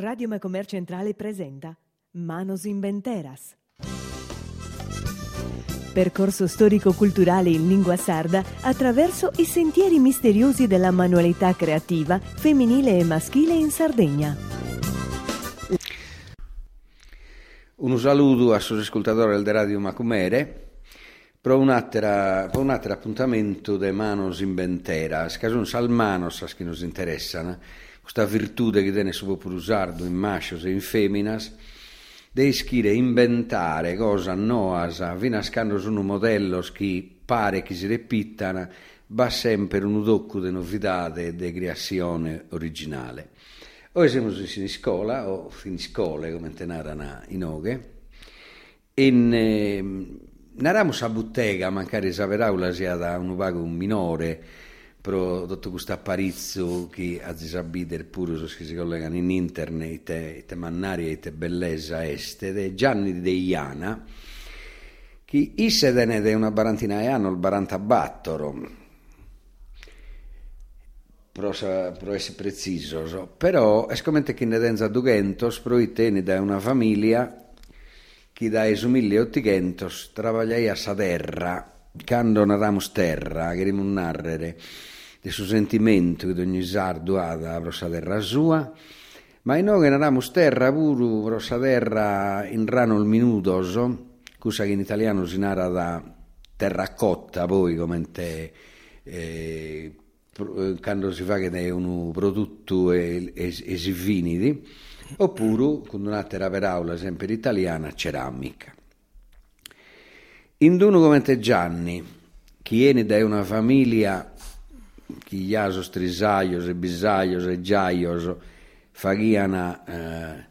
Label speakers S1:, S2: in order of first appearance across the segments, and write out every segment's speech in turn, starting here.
S1: Radio Macomer Centrale presenta Manos Inventeras. Percorso storico-culturale in lingua sarda attraverso i sentieri misteriosi della manualità creativa femminile e maschile in Sardegna.
S2: Un saluto a suoi ascoltatori del Radio Macumere per un altro, un altro appuntamento de Manos Inventeras, che sono salmanos che nos interessano questa virtù che tiene può usare in machos e in feminas, de ischire inventare cosa noasa, vinascando su un modello che pare che si repitano, va sempre un tocco di novità e di creazione originale. Oggi siamo in scuola, o in scuole, come tenarana in oghe, in... Eh, naramo a bottega, magari saperaula sia da un vago minore, però tutto questo apparizzo che a disabiter pure che si collegano in internet e te mannari e te bellezza est ed è Gianni De Iana che isse tenete una barantina e anno il barantabattoro. Per essere preciso però è scommente che ne denza dugentos proiteni da una famiglia che da esu 1800 travagliai a sa terra quando nadamus terra che rimun narrere de su sentimento che ogni sardo ha da sa terra sua ma noi nadamus terra puru pro sa terra in rano il minutoso cosa che in italiano si narra da terracotta poi come te eh, quando si fa che è un prodotto esivinidi oppure, con un'altra parola sempre italiana, ceramica. In uno come Gianni, che viene da una famiglia che gli aso strisaios e bisaios e giaios faghiana eh,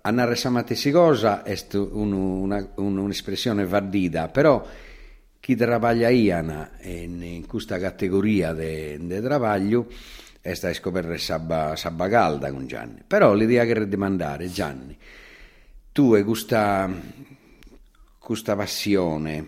S2: a narresamatesi cosa è un, una, un'espressione vardida, però chi travagliaiana in, in questa categoria di travaglio e stai scoprendo sabba, sabba calda con Gianni. Però l'idea che di mandare, Gianni, tu hai questa, questa passione,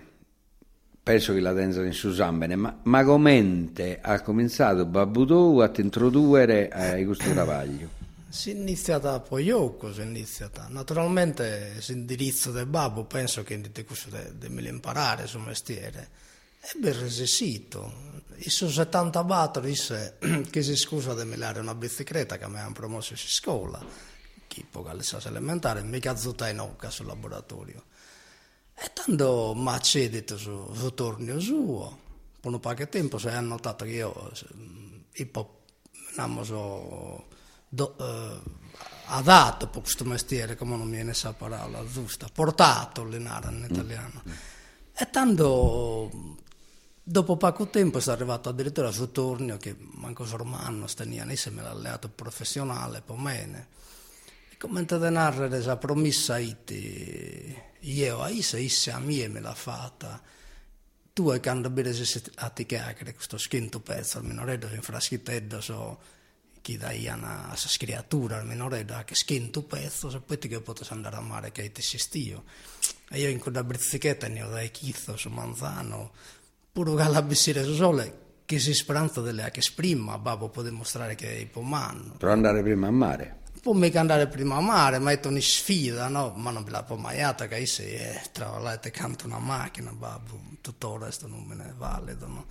S2: penso che la tenza in Susambene, ma, commente ha cominciato Babudou a introdurre a questo travaglio?
S3: Si è iniziata poi io, si è iniziata. Naturalmente l'indirizzo del babbo penso che di questo devi imparare sul mestiere. È ben resistito, i su 70 batter disse che si scusa di melare una bicicletta che mi hanno promosso in scuola, che poi alle sas elementari, mica zutta in oca sul laboratorio. E tanto mi ha cedito su, su tornio suo, per un po' di tempo si è notato che io, ipo, so, do, eh, adatto per questo mestiere, come non mi viene questa parola giusta, portato l'inara in italiano. Mm. E tanto Dopo poco tempo è arrivato addirittura su Tornio, che manco Sormanno stenia insieme l'alleato professionale, poi me. E come te narrare la promessa iti, io a Issa, Issa a mia me l'ha fatta. Tu hai quando bere a ti chiacchiere questo schinto pezzo, al minoredo in fraschiteddo, so, chi dai una screatura al minoredo, che schinto pezzo, se poi ti che potrei andare a mare che ti sistio. E io in quella brizzichetta ne ho dai chizzo su Manzano, puro galabissire su sole che si speranza delle che esprima babbo può dimostrare che è ipomanno
S2: però andare prima a mare
S3: può mica andare prima a mare ma è una sfida no ma non me la può maiata che se è travagliate canta una macchina babbo tutto il resto non me ne valido no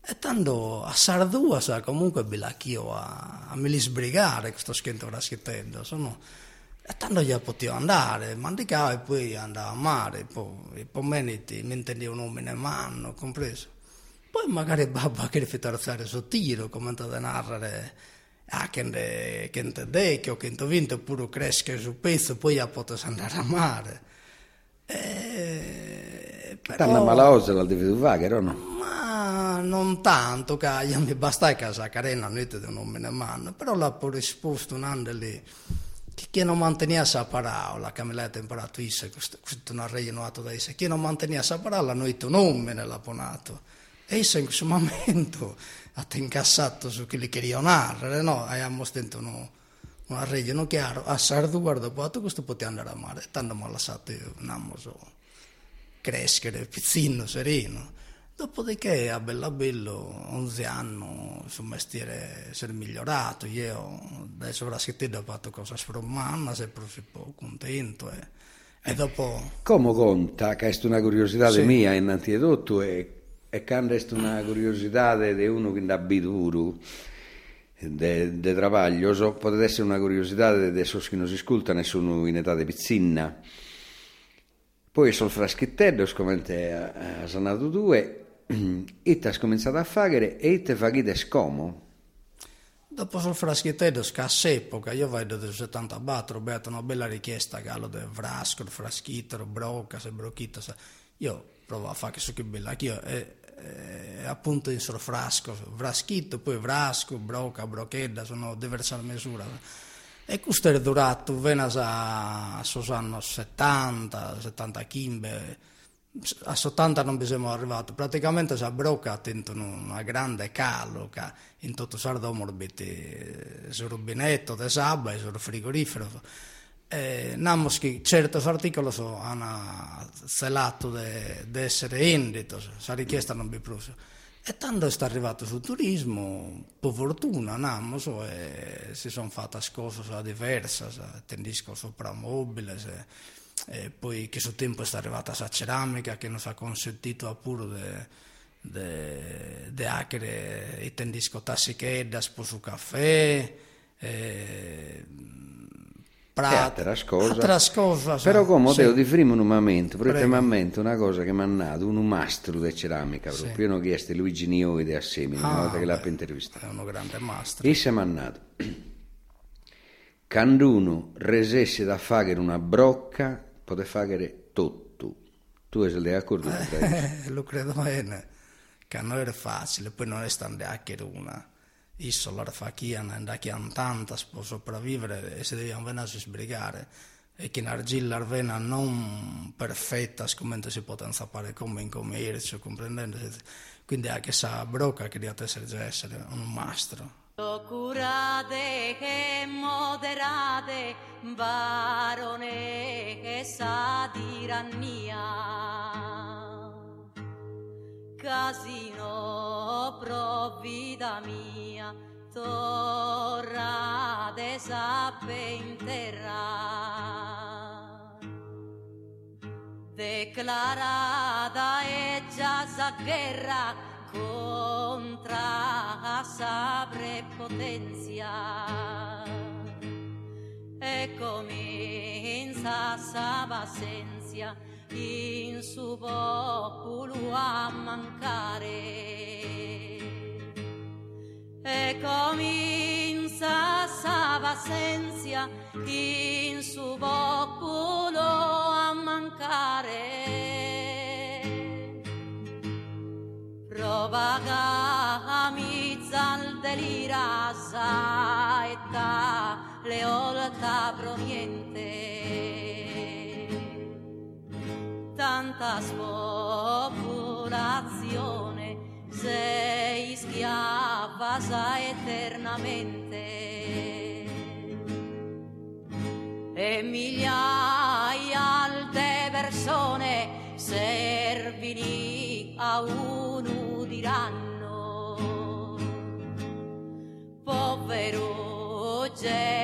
S3: e tanto a Sardua sa comunque bilacchio a, a me sbrigare questo schento raschettello sono e tanto già potevo andare, mandicava e poi andava a mare, poi, poi meniti, mi intendevo un uomo in mano, compreso. Poi magari babba che riflettere su tiro, come da narrare, ah, che ne intende, che ho vinto, pure cresce su pezzo, poi a poter andare a mare.
S2: E, però... Tanto malaosa la devi fare, no?
S3: Ma non tanto, che mi basta che la carena non di un uomo in mano, però l'ha pure risposto un anno lì chi non manteneva sa parola, che me l'ha imparato isso, questo, non noto da isso, chi non manteneva sa parola, noi tu non me ne l'ha ponato. E isso in questo momento ha incassato su chi li queria narrare, no? Abbiamo stento no, un arreglio chiaro, a sardo guarda, poi questo poteva andare a mare, tanto mi ha lasciato non so, crescere, pizzino, sereno. Dopodiché a Bellabello, 11 anni, sul mestiere si è migliorato. Io adesso la schittita ho fatto cose sfrommane, sempre un po' contento. E, e dopo...
S2: Come conta, che è una curiosità sì. mia innanzitutto, e, e quando è una curiosità di uno che da biduro, de, de travaglio, so, potrebbe essere una curiosità di quelli che non si ascoltano e sono in età di pizzina. Poi sul fraschettello, scommente a, a Sanato 2, e ti hai cominciato a fare e ti fai da scomo.
S3: Dopo sul fraschettello, scarsa epoca, io vedo del 74, ho una bella richiesta gallo del frasco, il fraschito, brocca, se brocchita, io provo a fare che so che bella, anch'io, e, e, appunto in sul frasco, fraschito, poi frasco, brocca, brocchetta, sono diverse misure. E questo è durato, venne a, a anni 70, 75, a 70 non siamo arrivati, praticamente si è broccato in una grande caloca, in tutto sardo morbiti, sul rubinetto di sabbia e sul frigorifero. Eh, namos che certi articoli hanno selato di essere indito, la richiesta non vi più. E tanto è arrivato sul turismo, per fortuna, namos, e si sono fatte cose diverse, tendisco sopra mobile, e poi che sul tempo è arrivata la ceramica che ci ha consentito appunto di anche i tendisco tassicheddas per su caffè e,
S2: Prat, e
S3: altre cose.
S2: Però come sì. di primo un momento, perché mi mente una cosa che mi ha dato, un mastro di ceramica, sì. proprio. io ho chiesto Luigi Nioide assieme, ah, una volta che l'ha intervistato.
S3: È un grande mastro.
S2: E si è mandato. Quando uno resesse da fare una brocca, poteva fare tutto. Tu sei d'accordo
S3: te? lo credo bene, che non era facile, poi non è stando anche una isola fa chi andare tanta per sopravvivere e si devono venire a sbrigare e che in argilla arvena non perfetta come si può sapere come incomercio comprendendo quindi anche sa brocca che deve essere un mastro
S4: Curate che moderate, barone che sa tirannia. Casino provvida mia, torra de sappe in terra. Declarata e già sa guerra, contra sa prepotenza e comincia sa vasenza in su popolo a mancare e comincia sa vasenza in su popolo a mancare. Provagamizzal delira saetta leolta proveniente tanta spopolazione sei schiava sa eternamente. E migliaia di persone servili a uno diranno. Povero genere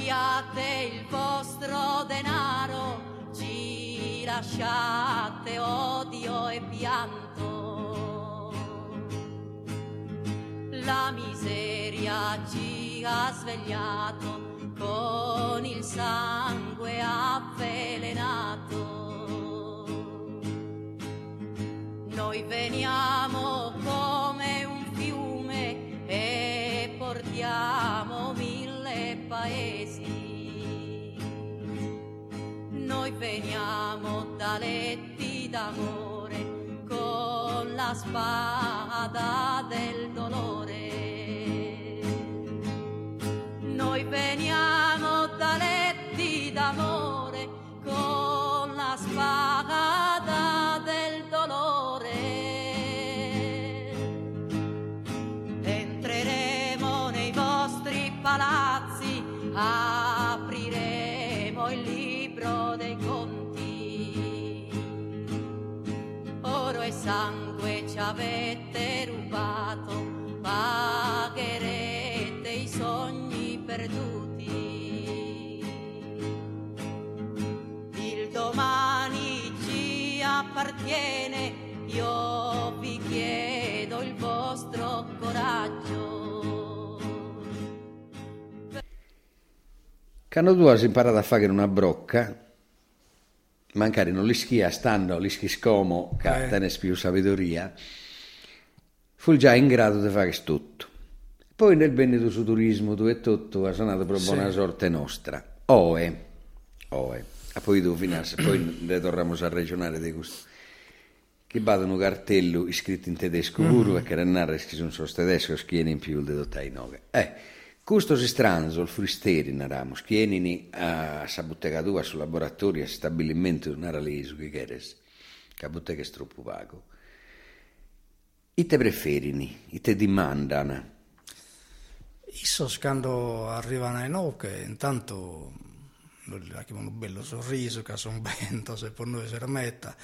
S4: ammucchiate il vostro denaro, ci lasciate odio e pianto. La miseria ci ha svegliato con il sangue avvelenato. Noi veniamo come un fiume e portiamo mille paesi. veniamo da letti d'amore con la spada del dolore. Noi veniamo da letti d'amore con la spada del dolore. Entreremo nei vostri palazzi, apriremo il libro sangue ci avete rubato, pagherete i sogni perduti. Il domani ci appartiene, io vi chiedo il vostro coraggio.
S2: Quando tu hai imparato a fare una brocca, magari non li schia stando, li schiscomo, che
S3: Eh.
S2: più sabidoria, fu già in grado di fare tutto. Poi nel bene del suo turismo, tu e tutto, ha suonato per buona sorte nostra. Oe, oe, e poi tu finassi, poi ne torniamo a ragionare di questo. Che vado un cartello scritto in tedesco pure, perché era narra che sono solo tedesco, schieni in più di dottai nove. Eh, questo si stranzo, il fristeri, naramo, schienini a sa bottega tua, sul laboratorio, a stabilimento, nara leso, che eres, che è troppo vago. I te preferini, i te dimandano.
S3: Isso quando arrivano ai no, che intanto gli chiamano un bello sorriso, che sono bento, se per noi si rimetta,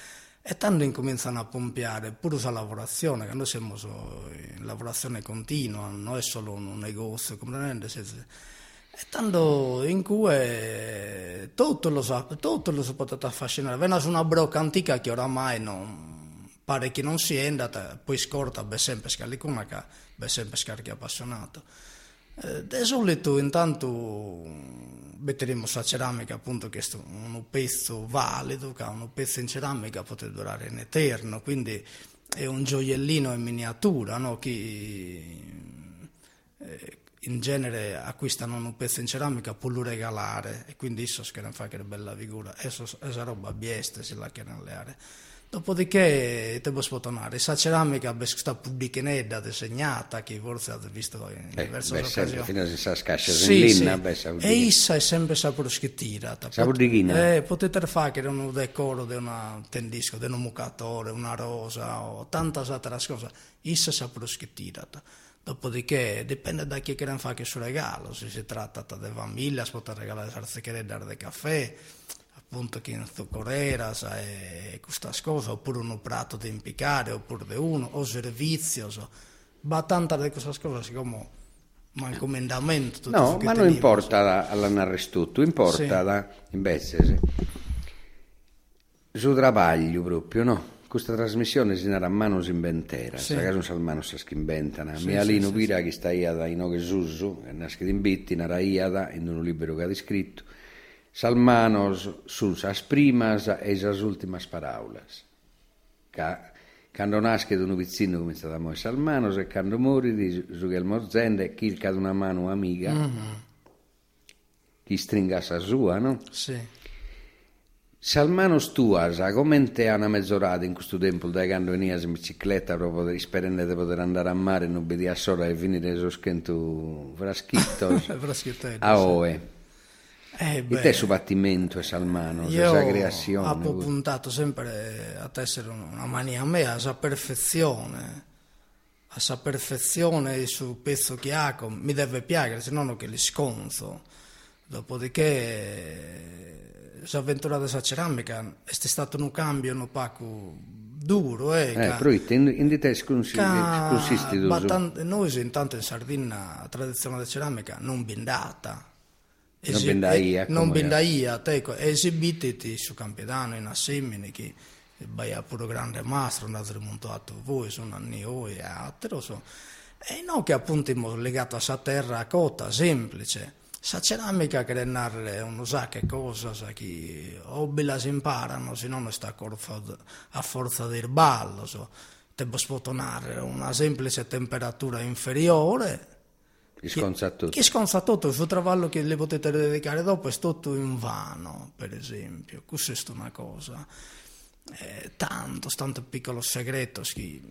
S3: e tanto incominciano a pompiare pure la lavorazione, che noi siamo in lavorazione continua, non è solo un negozio, se- E tanto in cui tutto lo sa, tutto lo si potete affascinare. Vena su una brocca antica che oramai non, pare che non sia andata, poi scorta, beh sempre scalicuna, beh sempre scarichi appassionato. Eh, di solito intanto metteremo la ceramica appunto che è un pezzo valido, che un pezzo in ceramica potrebbe durare in eterno, quindi è un gioiellino in miniatura, no? Chi eh, in genere acquistano un pezzo in ceramica può lo regalare e quindi isso che fa che bella figura, e esa roba bieste se la chiedono le aree. Dopodiché te posso tornare, sa ceramica questa pubblichinedda disegnata che forse avete visto in
S2: Eh,
S3: diverse
S2: beh,
S3: occasioni.
S2: fino a sa scascia
S3: Sì, sì.
S2: beh, sa
S3: e
S2: dire.
S3: issa è sempre saputo scrittata.
S2: Sapudighina?
S3: Eh, potete fare che un decoro di una tendisco, di un mucatore, una rosa o tante altre cose. Issa è saputo scrittata. Dopodiché dipende da chi che fa che suo regalo, se si tratta di famiglia, si può regalare sarzichere di caffè, appunto che in zuccoreras e questa cosa, oppure un prato da impiccare, oppure di uno, o servizio, so. ma tante di queste cose come un comandamento. tutto
S2: No, ma non importa la- alla narrestutto, importa
S3: Sì.
S2: da, invece sì. su trabaglio proprio, no? Questa trasmissione si narra a mano si inventera,
S3: Sì.
S2: sì. caso sa mano si inventano.
S3: Sì,
S2: Mia
S3: sì,
S2: lino
S3: sì,
S2: pira che sta iada in oche susu, nasce in bitti, nara iada, in un libro che ha scritto, salmanos sus as primas e as ultimas paraulas. Ca, quando nasce da un pizzino come stata mo salmanos e quando mori di su che il morzende, chi cade una mano amica,
S3: Mhm,
S2: chi stringa sa sua, no?
S3: Sì.
S2: Salmanos tuas, come te una mezz'orata in questo tempo da quando venias in bicicletta proprio sperando di poter andare a mare e non vedi a sola e finire so schento fraschitto a oe.
S3: Eh,
S2: E
S3: beh,
S2: te su battimento e Salmanos,
S3: io
S2: esa creazione.
S3: ho puntato sempre a essere una mania mia, a sa perfezione, a sa perfezione sul pezzo che ha, mi deve piacere, se no che li sconzo. Dopodiché, l'avventura della ceramica è stato un cambio un poco duro, eh,
S2: Eh, però in, in di te tu
S3: ma noi intanto in Sardegna la tradizione della ceramica non bindata
S2: Non bindaia
S3: ecco, esibititi su Campedano in Assemini che vai a pure grande mastro andate rimontato voi sono anni oi e altro so. e non che appunto abbiamo legato a sa terra cota semplice sa ceramica che narre non sa che cosa sa chi o la si imparano se no non sta a forza del ballo so. te può tornare una semplice temperatura inferiore
S2: Ti sconza tutto.
S3: chi sconza tutto il suo traballo che le potete dedicare dopo è tutto in vano per esempio. Questa è una cosa. Eh, tanto tanto piccolo segreto che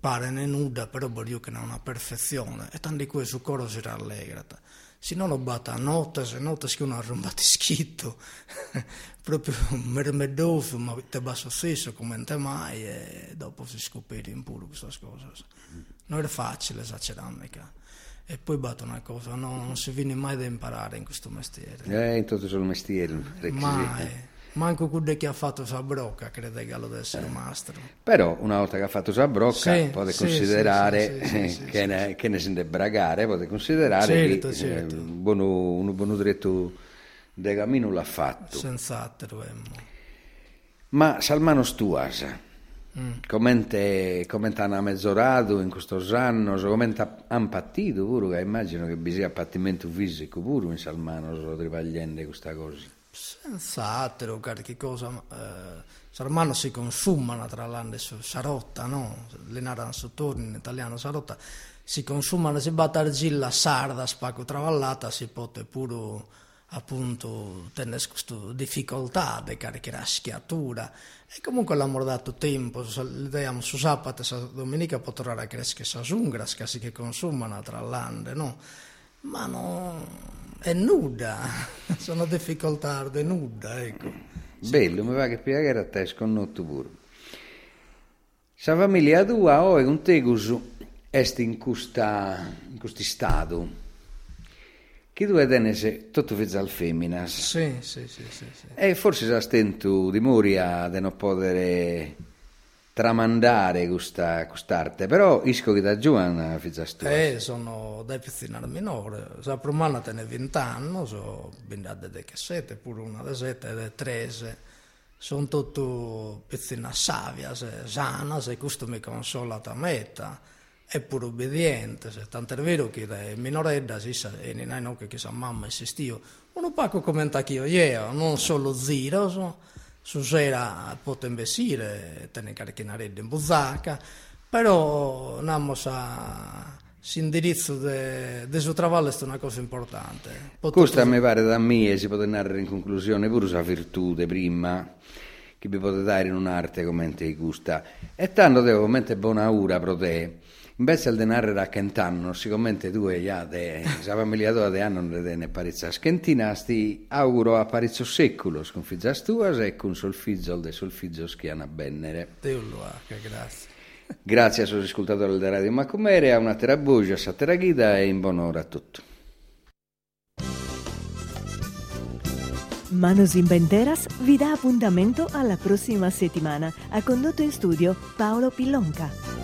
S3: pare ne nuda però voglio che non ha una perfezione. E tanto di cui su coro si rallegrata se non lo batta a notte se notte che uno ha rubato scritto proprio mermedoso ma te basso stesso come te mai e dopo si scopre in puro questa cosa non è facile la ceramica e poi batto una cosa no, non si viene mai da imparare in questo mestiere
S2: Eh, in tutto sul mestiere. requisiti.
S3: mai Manco quello che ha fatto Sabrocca, credo che lo essere mastro.
S2: Però una volta che ha fatto Sabrocca
S3: Sì,
S2: potete
S3: sì,
S2: considerare
S3: sì,
S2: eh, che, ne, che ne si deve bragare, potete considerare
S3: Certo,
S2: che
S3: certo.
S2: eh, un buono, un buono diretto de cammino l'ha fatto.
S3: Senz'altro, emmo.
S2: Ma Salmano Stuasa. Commente, commente hanno mezzorato in questo anno, commente hanno partito pure, che immagino che bisogna pattimento fisico pure in Salmano, solo trivagliando questa cosa.
S3: Senz'altro, qualche cosa. Eh, Sarmano si consumano tra l'anno sarotta, no? L'enara sottorno in italiano sarotta. Si consumano, si batte argilla sarda, spacco travallata, si può pure appunto questa difficoltà di caricare la schiatura. E comunque l'abbiamo dato tempo, l'idea su sabato e domenica potrà crescere sa zungras, che si che consumano tra l'anno, no? Ma no, è nuda, sono difficoltà di nuda, ecco.
S2: Bello, mi va che piacere a te è sconnotto pure. Sa famiglia tua o è un tegus est in questo stato. Chi due tenese tutto fizza al femminas.
S3: Sì, sì, sì, sì, sì.
S2: E forse sa stento di moria di non poter tramandare questa quest'arte, però isco che da giovane fizza tua.
S3: Eh, sono dai pizzina minore, sa promana te ne 20 anni, so bindate de che sette, pure una de sette e de trese. Sono tutto pizzina savia, se sana, se questo mi consola a meta. È pure obbediente, se tanto è vero che da minoredda si sa, e non hai che sa mamma e se stio. Uno pacco commenta che io, io, non solo zero, so, su sera potrei investire, te ne caricherei in buzzacca, però andiamo a l'indirizzo del suo traballo è una cosa importante. Pot-
S2: Questa mi pare da me si può narrare in conclusione pure la virtù prima che vi potete dare in un'arte come te gusta. E tanto devo commente buona ora pro te. Invece al denaro da Kentanno, siccome tu e io, la famiglia tua di anno non ne parizza schentina, sti auguro a parizzo secolo, sconfizza tua e con solfizzol de solfizzos che hanno bennere.
S3: Dio lo ha, che grazie.
S2: Grazie a suo ascoltatore del Radio Macumere, a una terrabugia, a terraghida e in buona ora a tutti.
S1: Manos Inventeras vi dà appuntamento alla prossima settimana. Ha condotto in studio Paolo Pillonca.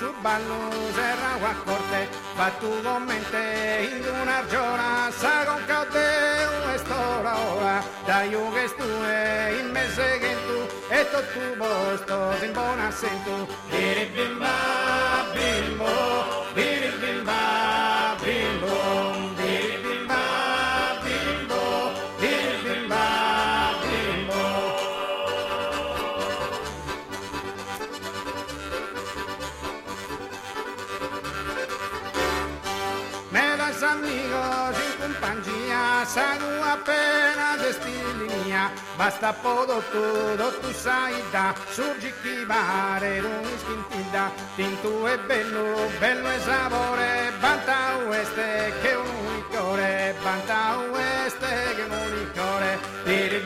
S5: Forte e con sul ballo serra a corte fatto commente in una giornata sa con cautela e stora ora da io che stu in mese che tu. E tutto posto in buon destilinea, basta podo tutto, tu sai da, surgi chi mare, non istintinda, tintu è bello, bello è sapore, banta ueste che un unicore, banta ueste che un unicore, diri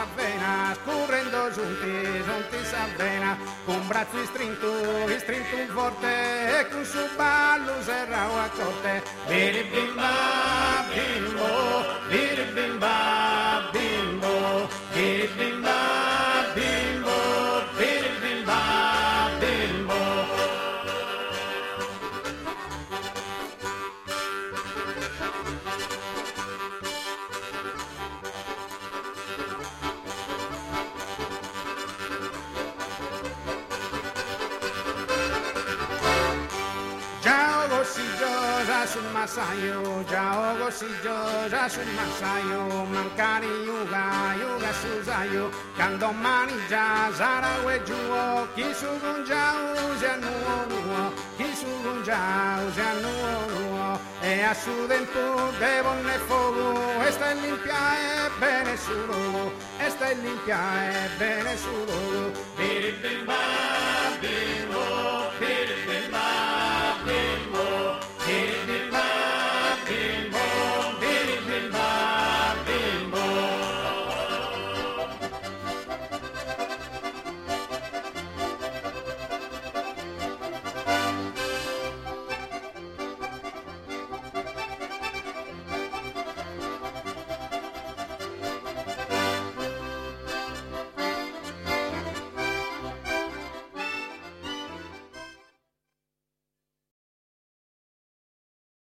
S5: s'avvena, correndo giunti, giunti s'avvena, con braccio strinto, strinto forte, e con su ballo serrao a corte, biri bimba bimbo, biri bimba bimbo, biri bimba bimbo, biri bimba bimbo. Giù, chi su con già usa nuovo, chi su con già usa nuovo, e a su dentro devonne fuoco, e sta limpia e bene su loro, e sta limpia e bene su loro,